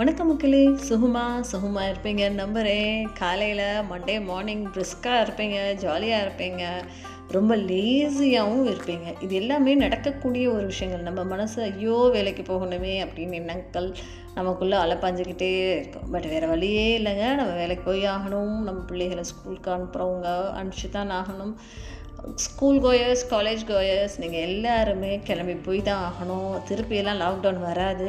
வணக்கம் மக்களே. சுகுமா சுகுமா இருப்பீங்க நம்புகிறேன் காலையில் மண்டே மார்னிங் பிரிஸ்காக இருப்பீங்க ஜாலியாக இருப்பீங்க. ரொம்ப லேசியாகவும் இருப்பீங்க. இது எல்லாமே நடக்கக்கூடிய ஒரு விஷயங்கள். நம்ம மனசு ஐயோ வேலைக்கு போகணுமே அப்படின்னு எண்ணங்கள் நமக்குள்ளே அலப்பாஞ்சிக்கிட்டே இருக்கும். பட் வேறு வழியே இல்லைங்க. நம்ம வேலைக்கு போய் ஆகணும். நம்ம பிள்ளைகளை ஸ்கூலுக்கு அனுப்புகிறவங்க அனுப்பிச்சு தான் ஆகணும். ஸ்கூல் கோயர்ஸ் காலேஜ் கோயர்ஸ் நீங்கள் எல்லாருமே கிளம்பி போய் தான் ஆகணும். திருப்பியெல்லாம் லாக்டவுன் வராது.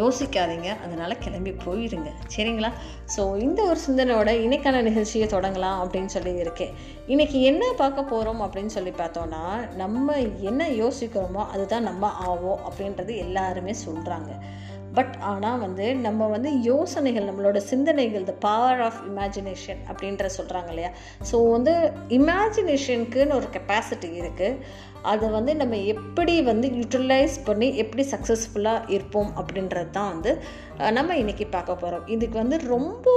யோசிக்காதீங்க. அதனால் கிளம்பி போயிடுங்க சரிங்களா? ஸோ இந்த ஒரு சிந்தனையோட இன்னைக்கான நிகழ்ச்சியை தொடங்கலாம் அப்படின்னு சொல்லி இருக்கேன். இன்றைக்கி என்ன பார்க்க போகிறோம் அப்படின்னு சொல்லி பார்த்தோன்னா நம்ம என்ன யோசிக்கிறோமோ அதுதான் நம்ம ஆவோம் அப்படின்றது எல்லாருமே சொல்கிறாங்க பட் ஆனால் வந்து நம்ம வந்து யோசனைகள் நம்மளோட சிந்தனைகள் த பவர் ஆஃப் இமேஜினேஷன் அப்படின்ற சொல்கிறாங்க இல்லையா? ஸோ வந்து இமேஜினேஷனுக்குன்னு ஒரு கெப்பாசிட்டி இருக்குது அதை வந்து நம்ம எப்படி வந்து யூட்டிலைஸ் பண்ணி எப்படி சக்ஸஸ்ஃபுல்லாக இருப்போம் அப்படின்றது தான் வந்து நம்ம இன்றைக்கி பார்க்க போகிறோம் இதுக்கு வந்து ரொம்ப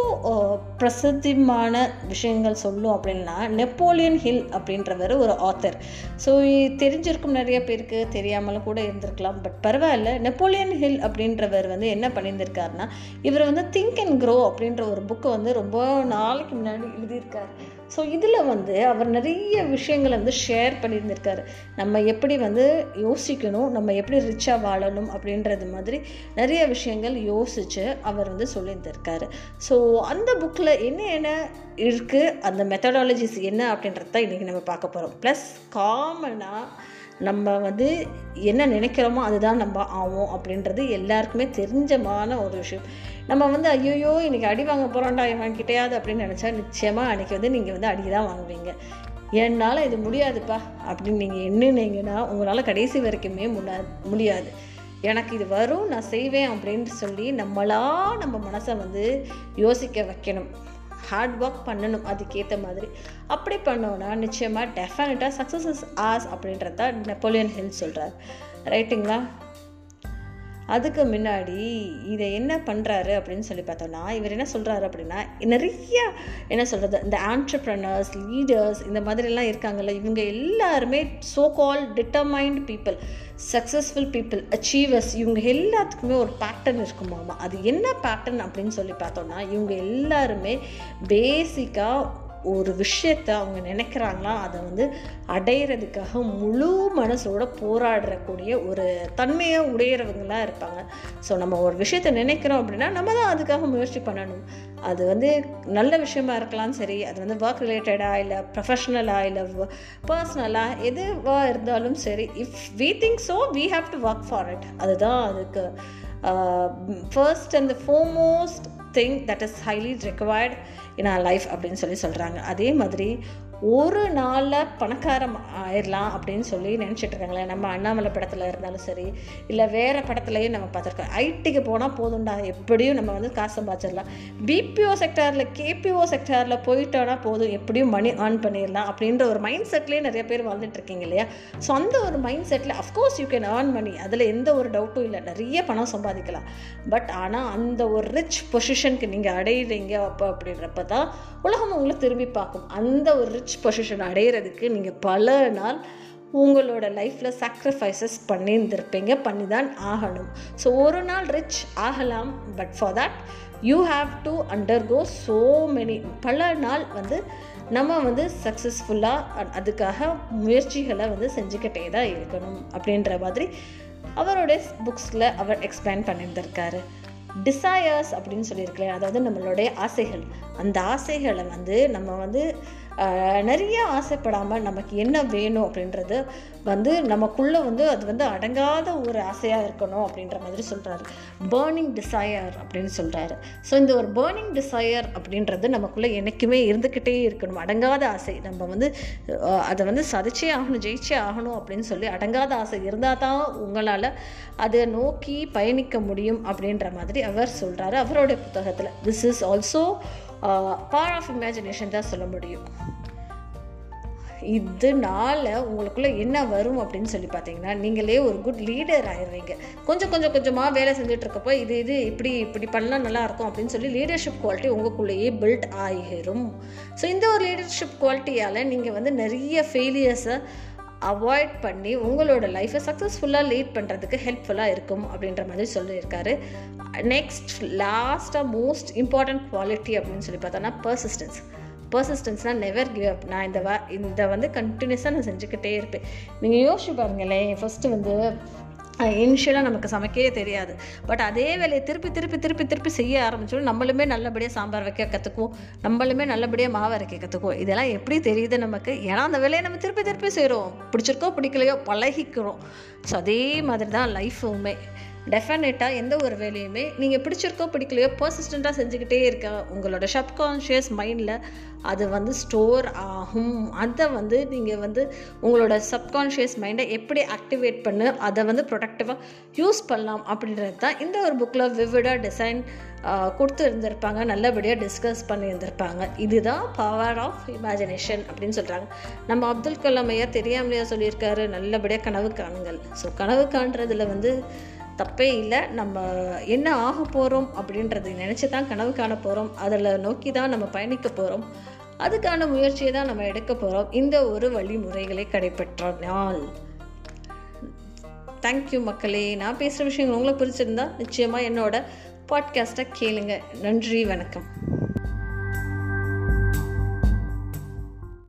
பிரசித்தமான விஷயங்கள் சொல்லும் அப்படின்னா நெப்போலியன் ஹில் அப்படின்றவர் ஒரு ஆத்தர் ஸோ தெரிஞ்சிருக்கும் நிறைய பேருக்கு தெரியாமலும் கூட இருந்திருக்கலாம். பட் பரவாயில்ல நெப்போலியன் ஹில் அப்படின்றவர் வந்து என்ன பண்ணியிருந்திருக்காருன்னா இவர் வந்து திங்க் அண்ட் க்ரோ அப்படின்ற ஒரு புக்கை வந்து ரொம்ப நாளைக்கு முன்னாடி எழுதியிருக்காரு. ஸோ இதில் வந்து அவர் நிறைய விஷயங்களை வந்து ஷேர் பண்ணியிருந்திருக்காரு. நம்ம எப்படி வந்து யோசிக்கணும் நம்ம எப்படி ரிச்சாக வாழணும் அப்படின்றது மாதிரி நிறைய விஷயங்கள் யோசித்து அவர் வந்து சொல்லியிருந்திருக்காரு. ஸோ அந்த புக்கில் என்ன என்ன இருக்குது அந்த மெத்தடாலஜிஸ் என்ன அப்படின்றது தான் இன்றைக்கி நம்ம பார்க்க போகிறோம் ப்ளஸ் காமனாக நம்ம வந்து என்ன நினைக்கிறோமோ அதுதான் நம்ம ஆவோம் அப்படின்றது எல்லாருக்குமே தெரிஞ்சமான ஒரு விஷயம். நம்ம வந்து ஐயோ இன்றைக்கி அடி வாங்க போகிறோம்டா வாங்கிட்டேயாது அப்படின்னு நினச்சா நிச்சயமாக அன்றைக்கி வந்து நீங்கள் வந்து அடி தான் வாங்குவீங்க. என்னால் இது முடியாதுப்பா அப்படின்னு நீங்கள் எண்ணுனீங்கன்னா உங்களால் கடைசி வரைக்குமே முடியாது முடியாது. எனக்கு இது வரும் நான் செய்வேன் அப்படின்னு சொல்லி நம்மளாக நம்ம மனசை வந்து யோசிக்க வைக்கணும். ஹார்ட் ஒர்க் பண்ணணும் அதுக்கேற்ற மாதிரி. அப்படி பண்ணோன்னா நிச்சயமாக டெஃபினட்டாக சக்ஸஸ் இஸ் ஆஸ் அப்படின்றத நெப்போலியன் ஹில் சொல்கிறார் ரைட்டுங்களா அதுக்கு முன்னாடி இதை என்ன பண்ணுறாரு அப்படின்னு சொல்லி பார்த்தோன்னா இவர் என்ன சொல்கிறாரு அப்படின்னா நிறைய என்ன சொல்கிறது இந்த ஆண்டர்ப்ரனர்ஸ் லீடர்ஸ் இந்த மாதிரிலாம் இருக்காங்கல்ல இவங்க எல்லாருமே so called determined people successful people achievers இவங்க எல்லாத்துக்குமே ஒரு பேட்டர்ன் இருக்குமாமா அது என்ன பேட்டர்ன் அப்படின்னு சொல்லி பார்த்தோன்னா இவங்க எல்லாருமே பேசிக்காக ஒரு விஷயத்தை அவங்க நினைக்கிறாங்களா அதை வந்து அடையிறதுக்காக முழு மனசோட போராடுறக்கூடிய ஒரு தன்மையை உடையிறவங்களாக இருப்பாங்க. ஸோ நம்ம ஒரு விஷயத்த நினைக்கிறோம் அப்படின்னா நம்ம தான் அதுக்காக முயற்சி பண்ணணும். அது வந்து நல்ல விஷயமா இருக்கலாம் சரி. அது வந்து ஒர்க் ரிலேட்டடாக இல்லை ப்ரொஃபஷ்னலாக இல்லை பர்சனலாக எதுவாக இருந்தாலும் சரி. If we think so we have to work for it அதுதான் அதுக்கு first and foremost thing that is highly required in our life அப்படின்னு சொல்லி சொல்கிறாங்க அதே மாதிரி ஒரு நாளில் பணக்காரம் ஆயிடலாம் அப்படின்னு சொல்லி நினச்சிட்டு இருக்காங்களே நம்ம அண்ணாமலை படத்தில் இருந்தாலும் சரி இல்லை வேறு படத்துலையும் நம்ம பார்த்துருக்கோம். ஐடிக்கு போனால் போதும்டா எப்படியும் நம்ம வந்து காசு சம்பாதிச்சிடலாம். பிபிஓ செக்டாரில் கேபிஓ செக்டாரில் போயிட்டோன்னா போதும் எப்படியும் மணி ஏர்ன் பண்ணிடலாம் அப்படின்ற ஒரு மைண்ட் செட்லேயே நிறைய பேர் வாழ்ந்துட்டு இருக்கீங்க இல்லையா? ஸோ அந்த ஒரு mind settle of course you can earn money அதில் எந்த ஒரு டவுட்டும் இல்லை. நிறைய பணம் சம்பாதிக்கலாம். பட் ஆனால் அந்த ஒரு ரிச் பொசிஷனுக்கு நீங்கள் அடையிறீங்க அப்போ அப்படின்றப்ப தான் உலகம் உங்களை திரும்பி பார்க்கும். அந்த ஒரு ரிச் பொசிஷன் அடையிறதுக்கு நீங்கள் பல நாள் உங்களோட லைஃப்பில் சாக்ரிஃபைசஸ் பண்ணியிருந்திருப்பீங்க பண்ணி தான் ஆகணும். ஸோ ஒரு நாள் ரிச் ஆகலாம் but for that you have to undergo so many பல நாள் வந்து நம்ம வந்து சக்ஸஸ்ஃபுல்லாக அதுக்காக முயற்சிகளை வந்து செஞ்சுக்கிட்டே தான் இருக்கணும் அப்படின்ற மாதிரி அவருடைய புக்ஸில் அவர் எக்ஸ்பிளைன் பண்ணியிருந்திருக்காரு. டிசையர்ஸ் அப்படின்னு சொல்லியிருக்கேன் அதாவது நம்மளுடைய ஆசைகள். அந்த ஆசைகளை வந்து நம்ம வந்து நிறைய ஆசைப்படாமல் நமக்கு என்ன வேணும் அப்படின்றது வந்து நமக்குள்ளே வந்து அது வந்து அடங்காத ஒரு ஆசையாக இருக்கணும் அப்படின்ற மாதிரி சொல்கிறாரு பேர்னிங் டிசையர் அப்படின்னு சொல்கிறாரு ஸோ இந்த ஒரு பேர்னிங் டிசையர் அப்படின்றது நமக்குள்ளே என்றைக்குமே இருந்துக்கிட்டே இருக்கணும். அடங்காத ஆசை. நம்ம வந்து அதை வந்து சதிச்சே ஆகணும் ஜெயிச்சே ஆகணும் அப்படின்னு சொல்லி அடங்காத ஆசை இருந்தால் தான் உங்களால் அதை நோக்கி பயணிக்க முடியும் அப்படின்ற மாதிரி அவர் சொல்கிறாரு அவருடைய புத்தகத்தில். This is also power of imagination தான் சொல்ல முடியும். இதனால உங்களுக்குள்ளே என்ன வரும் அப்படின்னு சொல்லி பார்த்தீங்கன்னா நீங்களே ஒரு குட் லீடர் ஆயிடுவீங்க. கொஞ்சம் கொஞ்சம் கொஞ்சமாக வேலை செஞ்சுட்டு இருக்கப்போ இது இது இப்படி இப்படி பண்ணால் நல்லாயிருக்கும் அப்படின்னு சொல்லி லீடர்ஷிப் குவாலிட்டி உங்களுக்குள்ளேயே பில்ட் ஆகிரும். ஸோ இந்த ஒரு லீடர்ஷிப் குவாலிட்டியால் நீங்கள் வந்து நிறைய ஃபெயிலியர்ஸை அவாய்ட் பண்ணி உங்களோட லைஃப்பை சக்ஸஸ்ஃபுல்லாக லீட் பண்ணுறதுக்கு ஹெல்ப்ஃபுல்லாக இருக்கும் அப்படின்ற மாதிரி சொல்லியிருக்காரு. நெக்ஸ்ட் லாஸ்ட்டாக மோஸ்ட் இம்பார்ட்டன்ட் குவாலிட்டி அப்படின்னு சொல்லி பார்த்தோன்னா பர்சிஸ்டன்ஸ் பர்சிஸ்டன்ஸ்னால் நெவர் கிவ் அப் நான் இந்த வா இந்த வந்து கண்டினியூஸாக நான் செஞ்சுக்கிட்டே இருப்பேன். நீங்கள் யோசிச்சு பாருங்களேன் ஃபஸ்ட்டு வந்து இனிஷியலாக நமக்கு சமைக்கவே தெரியாது. பட் அதே வேலையை திருப்பி திருப்பி திருப்பி திருப்பி செய்ய ஆரம்பிச்சோம் நம்மளுமே நல்லபடியாக சாம்பார் வைக்க கற்றுக்குவோம் நம்மளுமே நல்லபடியாக மாவு அரைக்க கற்றுக்குவோம் இதெல்லாம் எப்படி தெரியுது நமக்கு? ஏன்னா அந்த வேலையை நம்ம திருப்பி திருப்பி செய்கிறோம் பிடிச்சிருக்கோ பிடிக்கலையோ பழகிக்கிறோம். ஸோ அதே மாதிரி தான் லைஃபுமே டெஃபினட்டாக எந்த ஒரு வேலையுமே நீங்கள் பிடிச்சிருக்கோ பிடிக்கலையோ பர்சிஸ்டண்ட்டாக செஞ்சுக்கிட்டே இருக்க உங்களோட சப்கான்ஷியஸ் மைண்டில் அது வந்து ஸ்டோர் ஆகும். அதை வந்து நீங்கள் வந்து உங்களோட சப்கான்ஷியஸ் மைண்டை எப்படி ஆக்டிவேட் பண்ணு அதை வந்து ப்ரொடக்டிவாக யூஸ் பண்ணலாம் அப்படின்றது தான் இந்த ஒரு புக்கில் விவிடாக டிசைன் கொடுத்து இருந்திருப்பாங்க நல்லபடியாக டிஸ்கஸ் பண்ணியிருந்திருப்பாங்க இதுதான் பவர் ஆஃப் இமேஜினேஷன் அப்படின்னு சொல்கிறாங்க நம்ம அப்துல் கலாம் ஐயா தெரியாமலையா சொல்லியிருக்காரு நல்லபடியாக கனவு காணுங்கள். ஸோ கனவு காண்றதுல வந்து தப்பே இல்லை. நம்ம என்ன ஆக போகிறோம் அப்படின்றத நினச்சி தான் கனவு காண போகிறோம் அதில் நோக்கி தான் நம்ம பயணிக்க போகிறோம் அதுக்கான முயற்சியை தான் நம்ம எடுக்க போகிறோம் இந்த ஒரு வழிமுறைகளை கடைபெற்றால் தேங்க்யூ மக்களே. நான் பேசுகிற விஷயங்கள் உங்களுக்கு பிடிச்சிருந்தா நிச்சயமாக என்னோட பாட்காஸ்ட்டை கேளுங்க. நன்றி வணக்கம்.